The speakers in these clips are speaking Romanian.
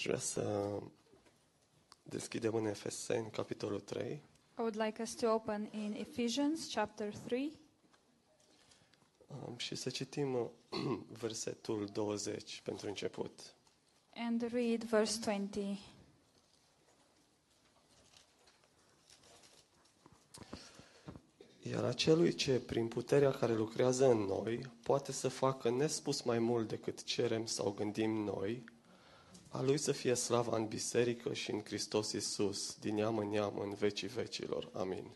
Aș vrea să deschidem în Efeseni, capitolul 3. I would like us to open in Ephesians chapter 3 Um, și să citim uh, versetul 20 pentru început. and read verse 20. Iar acelui ce, prin puterea care lucrează în noi, poate să facă nespus mai mult decât cerem sau gândim noi, a lui să fie slava în biserică și în Hristos Iisus, din neam în neam, în vecii vecilor. Amin.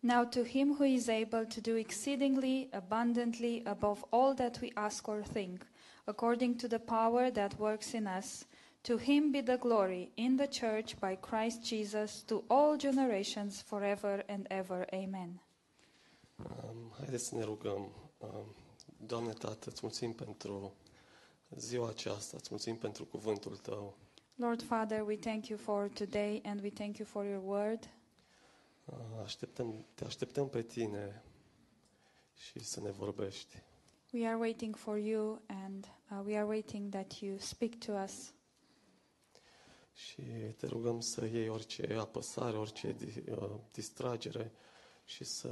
Now to him who is able to do exceedingly abundantly above all that we ask or think, according to the power that works in us, to him be the glory in the church by Christ Jesus to all generations forever and ever. Amen. Um, haideți să ne rugăm. Um, Doamne Tată, îți mulțumim pentru ziua aceasta, îți mulțumim pentru cuvântul Tău. Lord Father, we thank you for today and we thank you for your word. Uh, Așteptăm, te așteptăm pe Tine și să ne vorbești. We are waiting for you and uh, we are waiting that you speak to us. Și te rugăm să iei orice apăsare, orice di- uh, distragere și să,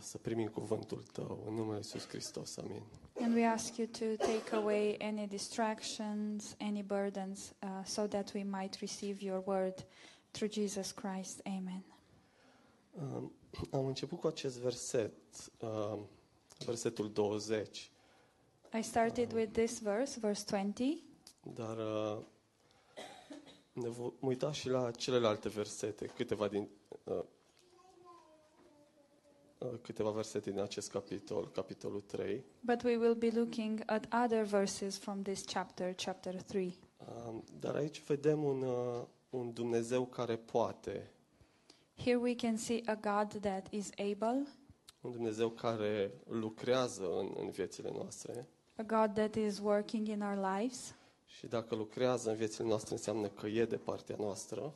să primim cuvântul Tău în numele Iisus Hristos. Amin. And we ask you to take away any distractions, any burdens, uh, so that we might receive your word through Jesus Christ. Amen. Um, Am început cu acest verset, um, versetul 20, I started with this verse, verse 20, dar uh, ne vom uita și la celelalte versete, câteva din uh, uh, câteva versete din acest capitol, capitolul 3. but we will be looking at other verses from this chapter, chapter 3. Um, Dar aici vedem un, uh, un Dumnezeu care poate, Here we can see a God that is able, un Dumnezeu care lucrează în, în viețile noastre. a God that is working in our lives. Și dacă lucrează în viețile noastre, înseamnă că e de partea noastră.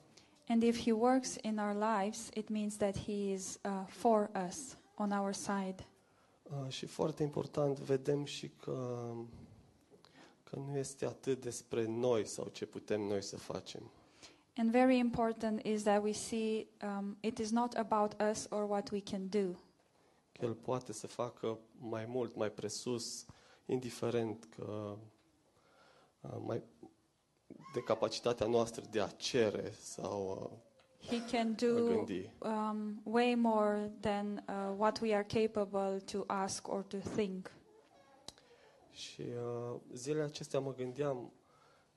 And if He works in our lives, it means that He is uh, for us, on our side. Uh, Și foarte important, vedem și că, că nu este atât despre noi sau ce putem noi să facem. And very important is that we see um, it is not about us or what we can do. Că El poate să facă mai mult, mai presus, indiferent că uh, mai, de capacitatea noastră de a cere sau uh, He can a do gândi. um, way more than uh, what we are capable to ask or to think. Și uh, zilele acestea mă gândeam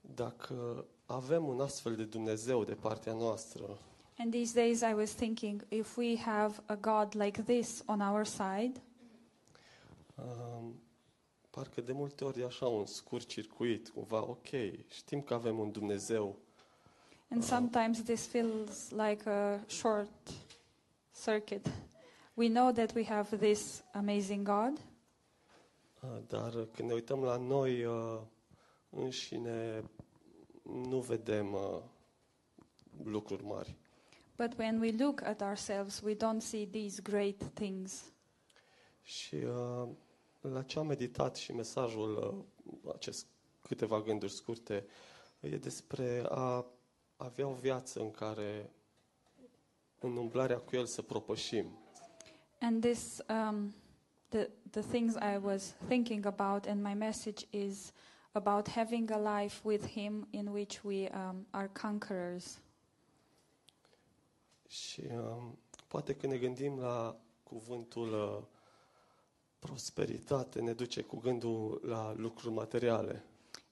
dacă avem un astfel de Dumnezeu de partea noastră, And these days I was thinking if we have a God like this on our side, um, parcă de multe ori e așa un scurt circuit, cumva, ok, știm că avem un Dumnezeu, and sometimes this feels like a short circuit. We know that we have this amazing God, uh, dar când ne uităm la noi uh, înșine, nu vedem uh, lucruri mari. but when we look at ourselves, we don't see these great things. Și uh, la ce am meditat și mesajul, uh, acest câteva gânduri scurte, e despre a avea o viață în care în umblarea cu El să propășim. And this, um, the the things I was thinking about, and my message is about having a life with Him in which we um, are conquerors. Și um, poate când ne gândim la cuvântul uh, prosperitate, ne duce cu gândul la lucruri materiale.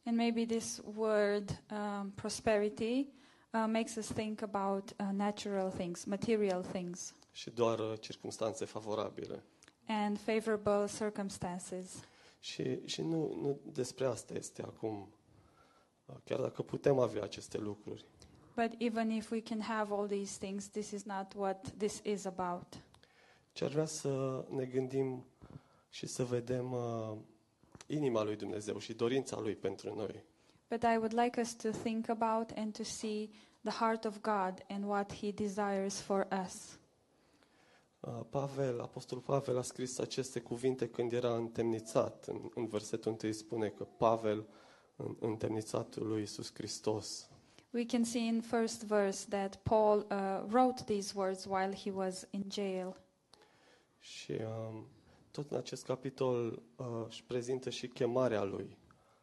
And maybe this word um, prosperity uh, makes us think about uh, natural things, material things, și doar uh, circumstanțe favorabile. and favorable circumstances. Și, și nu, nu despre asta este acum. Uh, Chiar dacă putem avea aceste lucruri. But even if we can have all these things, this is not what this is about. Ce ar vrea să ne gândim și să vedem uh, inima lui Dumnezeu și dorința lui pentru noi. But I would like us to think about and to see the heart of God and what He desires for us. Uh, Pavel, Apostolul Pavel a scris aceste cuvinte când era întemnițat. În, în versetul întâi spune că Pavel, în, întemnițatul lui Isus Hristos. We can see in first verse that Paul uh, wrote these words while he was in jail. Și um, tot în acest capitol uh, își prezintă și chemarea lui.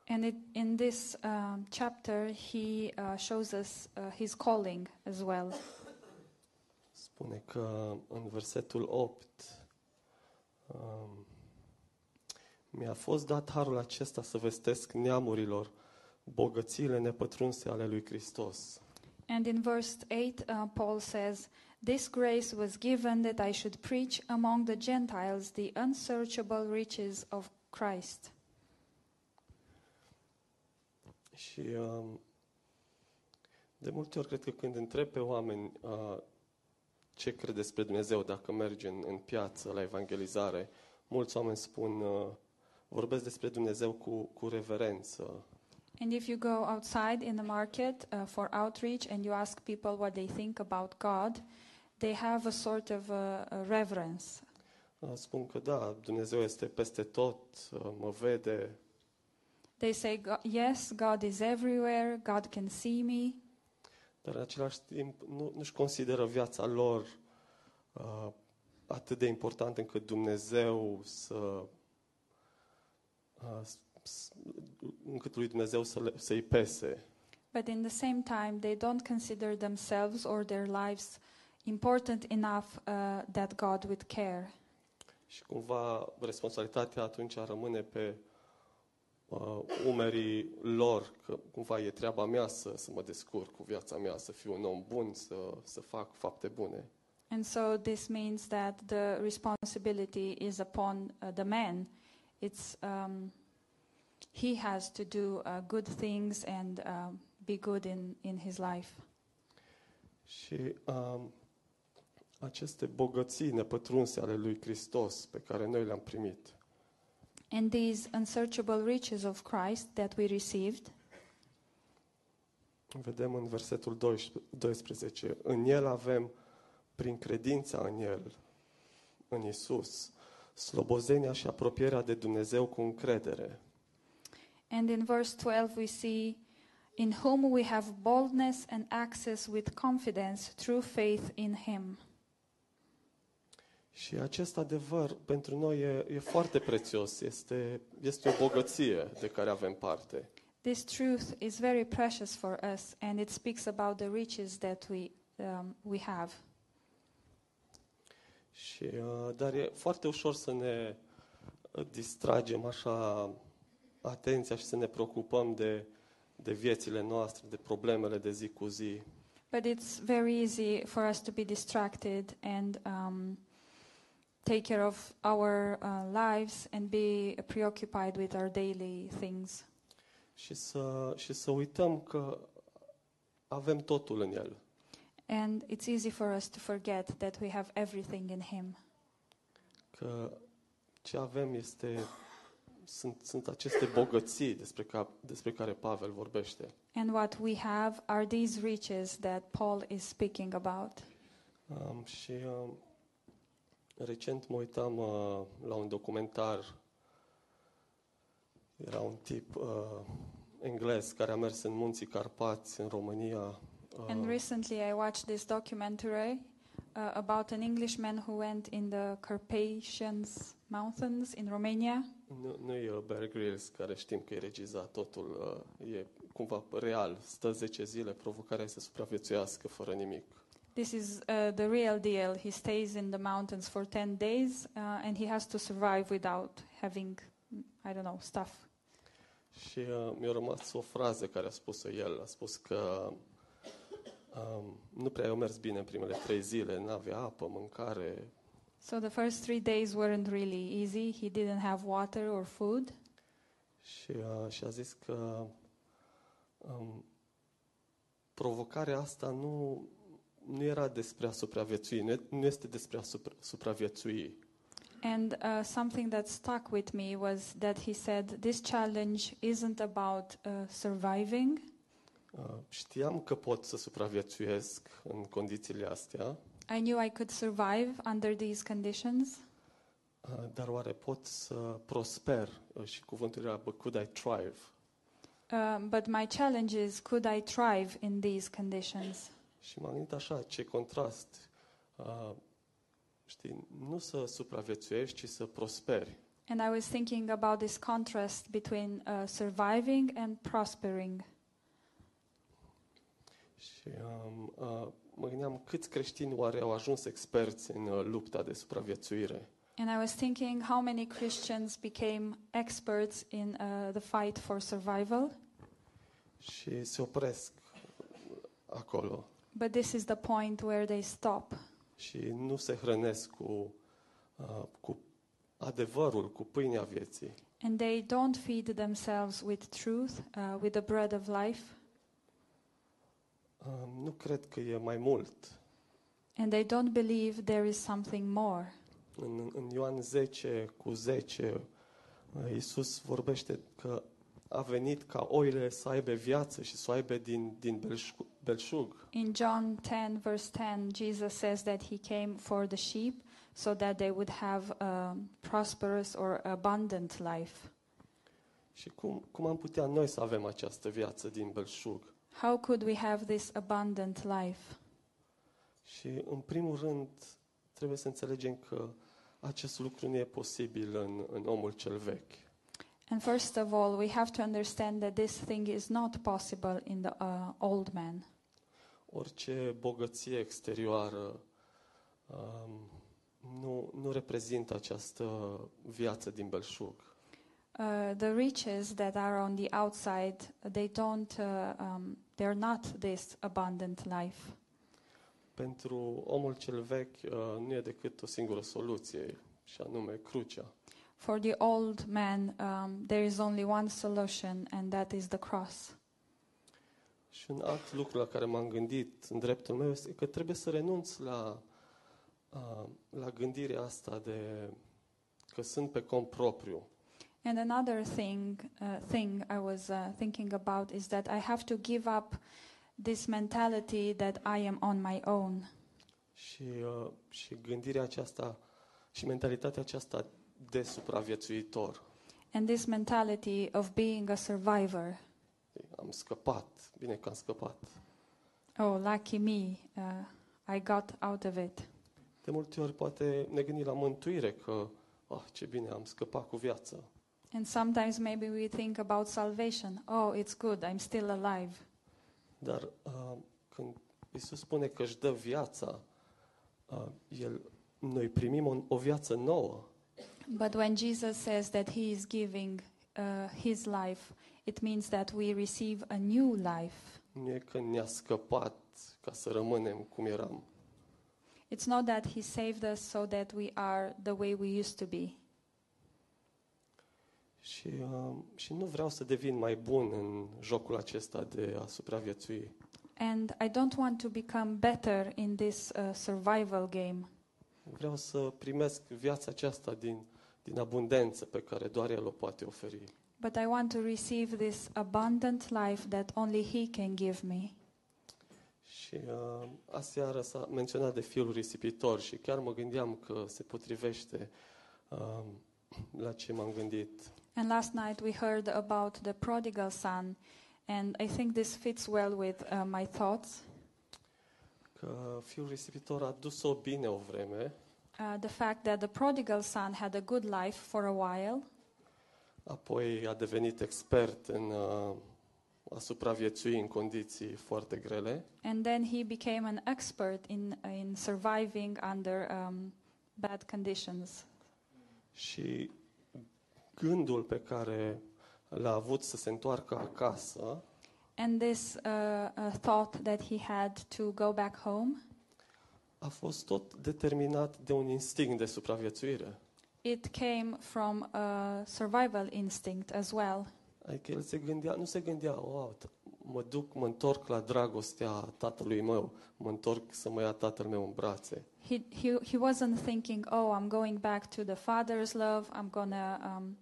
And it, in this um, chapter, he uh, shows us uh, his calling as well. Spune că în versetul 8 um, mi-a fost dat harul acesta să vestesc neamurilor bogățiile nepătrunse ale lui Hristos. And in verse 8, uh, Paul says, This grace was given that I should preach among the Gentiles the unsearchable riches of Christ. Și um, de multe ori cred că când întreb pe oameni uh, ce cred despre Dumnezeu dacă mergi în, în piață la evangelizare, mulți oameni spun, uh, vorbesc despre Dumnezeu cu, cu reverență. And if you go outside in the market uh, for outreach and you ask people what they think about God, they have a sort of uh, a reverence. Uh, spun că da, Dumnezeu este peste tot, uh, mă vede, They say, "Go- Yes, God is everywhere, God can see me, dar în același timp nu, nu-și consideră viața lor uh, atât de importantă încât Dumnezeu să uh, s- s- încât lui Dumnezeu să le, să-i pese. but in the same time, they don't consider themselves or their lives important enough uh, that God would care. Și cumva responsabilitatea atunci rămâne pe uh, umerii lor, că cumva e treaba mea să, să mă descurc cu viața mea, să fiu un om bun, să, să fac fapte bune. And so this means that the responsibility is upon uh, the man. It's um, he has to do uh, good things and uh, be good in, in his life. Și um, aceste bogății nepătrunse ale lui Hristos pe care noi le-am primit, And these unsearchable riches of Christ that we received, vedem în versetul 12, în El avem, prin credința în El, în Isus, slobozenia și apropierea de Dumnezeu cu încredere. and in verse 12 we see, in whom we have boldness and access with confidence through faith in him. Și acest adevăr pentru noi e, e foarte prețios, este, este o bogăție de care avem parte. This truth is very precious for us, and it speaks about the riches that we, um, we have. Și, uh, dar e foarte ușor să ne uh, distragem așa atenția și să ne preocupăm de, de viețile noastre, de problemele de zi cu zi. But it's very easy for us to be distracted and um, take care of our uh, lives and be preoccupied with our daily things. Și să, și să uităm că avem totul în El. And it's easy for us to forget that we have everything in Him. Că ce avem este, sunt, sunt aceste bogății despre, ca, despre care Pavel vorbește. And what we have are these riches that Paul is speaking about. Um, și um, recent mă uitam uh, la un documentar. Era un tip uh, englez care a mers în munții Carpați, în România. And Uh, recently I watched this documentary uh, about an Englishman who went in the Carpathians Mountains in Romania. nu, nu e Bear Grylls, care știm că e regizat totul. Uh, e cumva real. Stă 10 zile, provocarea este să supraviețuiască fără nimic. This is uh, the real deal. He stays in the mountains for 10 days uh, and he has to survive without having, I don't know, stuff. Și uh, mi-a rămas o frază care a spus-o el. A spus că um, nu prea i-au mers bine în primele trei zile, n-avea apă, mâncare. So the first three days weren't really easy. He didn't have water or food. Și, uh, și a zis că um, provocarea asta nu, nu era despre a supraviețui, nu, nu este despre a supra, supraviețui, And uh, something that stuck with me was that he said, This challenge isn't about uh, surviving. Uh, știam că pot să supraviețuiesc în condițiile astea, I knew I could survive under these conditions, uh, dar oare pot să prosper? Uh, și cuvântul era, but could I thrive? Um, but my challenge is could I thrive in these conditions? Și m-am gândit așa, ce contrast. Uh, știi, nu să supraviețuiești, ci să prosperi. And I was thinking about this contrast between uh, surviving and prospering. Și um, uh, mă gândeam câți creștini oare au ajuns experți în uh, lupta de supraviețuire. And I was thinking how many Christians became experts in uh, the fight for survival. Și se opresc acolo But this is the point where they stop și nu se hrănesc cu, uh, cu adevărul, cu pâinea vieții. and they don't feed themselves with truth, uh, with the bread of life, Uh, nu cred că e mai mult. and they don't believe there is something more. În, în Ioan 10 cu 10, uh, Iisus vorbește că a venit ca oile să aibă viață și să o aibă din, din belșug, belșug. In John 10, verse 10, Jesus says that he came for the sheep so that they would have a prosperous or abundant life. Și cum, cum am putea noi să avem această viață din belșug? How could we have this abundant life? Și în primul rând trebuie să înțelegem că acest lucru nu e posibil în, în omul cel vechi. And first of all, we have to understand that this thing is not possible in the uh, old man. Orice bogăție exterioară um, nu, nu reprezintă această viață din belșug. Uh, the riches that are on the outside, they don't, uh, um, they're not this abundant life. Pentru omul cel vechi uh, nu e decât o singură soluție, și anume crucea. For the old man, um, there is only one solution, and that is the cross. Și un alt lucru la care m-am gândit în dreptul meu este că trebuie să renunț la, uh, la gândirea asta de că sunt pe cont propriu. And another thing, uh, thing I was uh, thinking about is that I have to give up this mentality that I am on my own. Și, uh, și gândirea aceasta și mentalitatea aceasta de supraviețuitor. And this mentality of being a survivor. Am scăpat, bine că am scăpat. Oh, lucky me, uh, I got out of it. De multe ori poate ne gândim la mântuire că, ah, ce bine, am scăpat cu viață. And sometimes maybe we think about salvation. Oh, it's good, I'm still alive. Dar uh, când Isus spune că își dă viața, uh, el, noi primim o, o viață nouă. But when Jesus says that he is giving uh, his life, it means that we receive a new life. Nu e că ne-a scăpat ca să rămânem cum eram. It's not that he saved us so that we are the way we used to be. Și, uh, și nu vreau să devin mai bun în jocul acesta de a supraviețui. And I don't want to become better in this uh, survival game. Vreau să primesc viața aceasta din, din abundență pe care doar El o poate oferi. But I want to receive this abundant life that only He can give me. Și uh, aseară s-a menționat de fiul risipitor și chiar mă gândeam că se potrivește uh, la ce m-am gândit. And last night we heard about the prodigal son, and I think this fits well with uh, my thoughts. Că fiul risipitor a dus-o bine o vreme, Uh, the fact that the prodigal son had a good life for a while, apoi a devenit expert în uh, a supraviețui în condiții foarte grele and then he became an expert in, in surviving under um, bad conditions. și gândul pe care l-a avut să se întoarcă acasă And this uh, uh, thought that he had to go back home, a fost tot determinat de un instinct de supraviețuire. it came from a survival instinct as well. Adică el se gândea, nu se gândea, wow, t- mă duc, mă întorc la dragostea tatălui meu, mă întorc să mă ia tatăl meu în brațe. He, he, he wasn't thinking, oh, I'm going back to the Father's love, I'm gonna, um,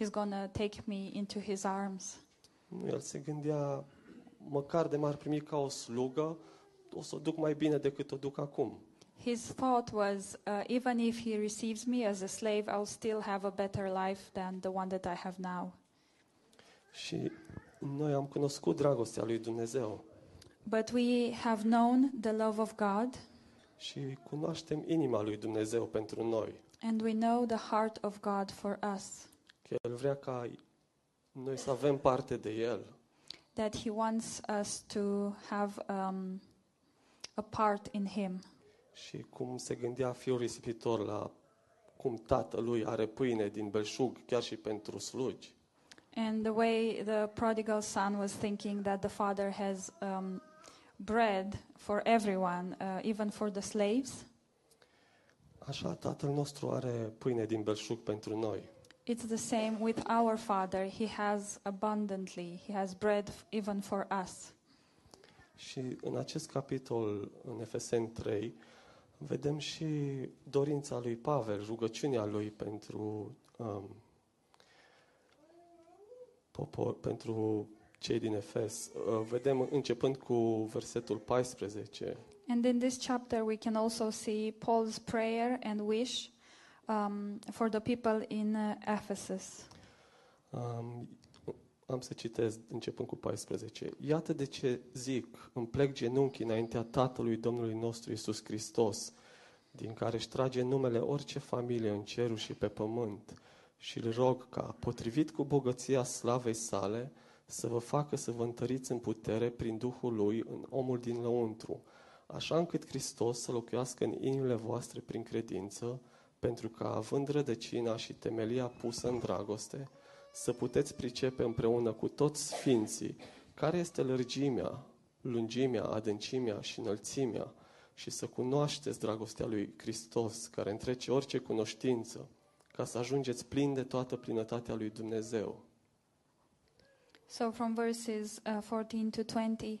he's gonna take me into his arms. Nu, el se gândea, măcar de m-ar primi ca o slugă, o să o duc mai bine decât o duc acum. His thought was, uh, even if he receives me as a slave, I'll still have a better life than the one that I have now. Și Noi am cunoscut dragostea lui Dumnezeu but we have known the love of God și cunoaștem inima lui Dumnezeu pentru noi. and we know the heart of God for us. Că El vrea ca noi să avem parte de El. That He wants us to have um, a part in Him. Și cum se gândea fiul risipitor la cum tatălui are pâine din belșug, chiar și pentru slugi. And the way the prodigal son was thinking that the father has um, bread for everyone, uh, even for the slaves, Așa Tatăl nostru are pâine din belșug pentru noi. it's the same with our father. He has abundantly, he has bread even for us. Și în acest capitol, în Efeseni 3, vedem și dorința lui Pavel, rugăciunea lui pentru um, popor, pentru cei din Efes. Uh, vedem începând cu versetul 14. And in this chapter, we can also see Paul's prayer and wish um, for the people in uh, Ephesus. Um, am să citesc începând cu 14. Iată de ce zic, îmi plec genunchi înaintea Tatălui Domnului nostru Isus Hristos, din care își trage numele orice familie în cerul și pe pământ, și îl rog ca, potrivit cu bogăția slavei sale, să vă facă să vă întăriți în putere prin Duhul Lui în omul din lăuntru, așa încât Hristos să locuiască în inimile voastre prin credință, pentru că, având rădăcina și temelia pusă în dragoste, să puteți pricepe împreună cu toți sfinții care este lărgimea, lungimea, adâncimea și înălțimea și să cunoașteți dragostea lui Hristos, care întrece orice cunoștință, ca să ajungeți plini de toată plinătatea lui Dumnezeu. So from verses uh, 14 to 20.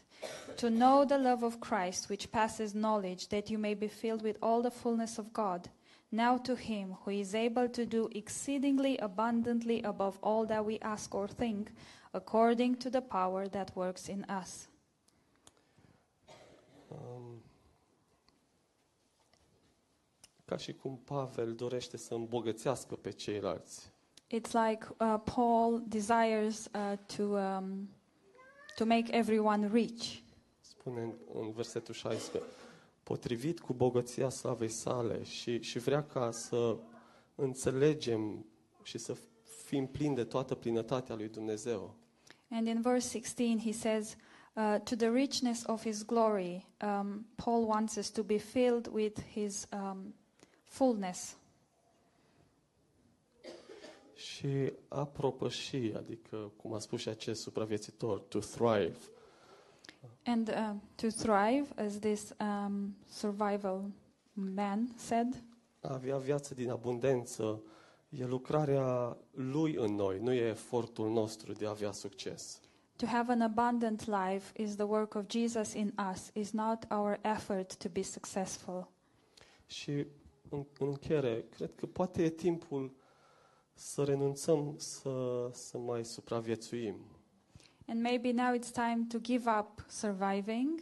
To know the love of Christ, which passes knowledge, that you may be filled with all the fullness of God. Now to Him who is able to do exceedingly abundantly above all that we ask or think, according to the power that works in us. Um, ca și cum Pavel dorește să îmbogățească pe ceilalți. It's like uh, Paul desires uh, to, um, to make everyone rich. Spune în, în versetul 16, potrivit cu bogăția slavei sale și, și vrea ca să înțelegem și să fim plini de toată plinătatea lui Dumnezeu. And in verse 16, he says, uh, To the richness of his glory, um, Paul wants us to be filled with his um, fullness. Și a propăși, adică, cum a spus și acest supraviețuitor, to thrive. And uh, to thrive, as this um, survival man said, A avea viață din abundență e lucrarea lui în noi, nu e efortul nostru de a avea succes. to have an abundant life is the work of Jesus in us, is not our effort to be successful. Și în, în încheiere, cred că poate e timpul să renunțăm să, să mai supraviețuim. And maybe now it's time to give up surviving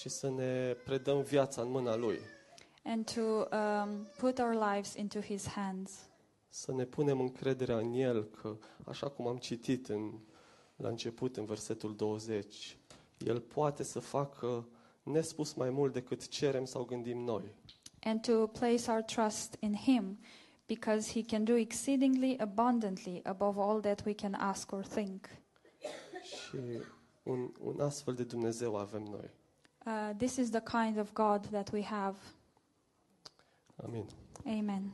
și să ne predăm viața în mâna Lui. and to um, put our lives into his hands. Să ne punem încrederea în El că, așa cum am citit în, la început, în versetul 20, El poate să facă nespus mai mult decât cerem sau gândim noi. and to place our trust in Him because He can do exceedingly abundantly above all that we can ask or think. Și un, un astfel de Dumnezeu avem noi. Uh, this is the kind of God that we have. Amin. Amen.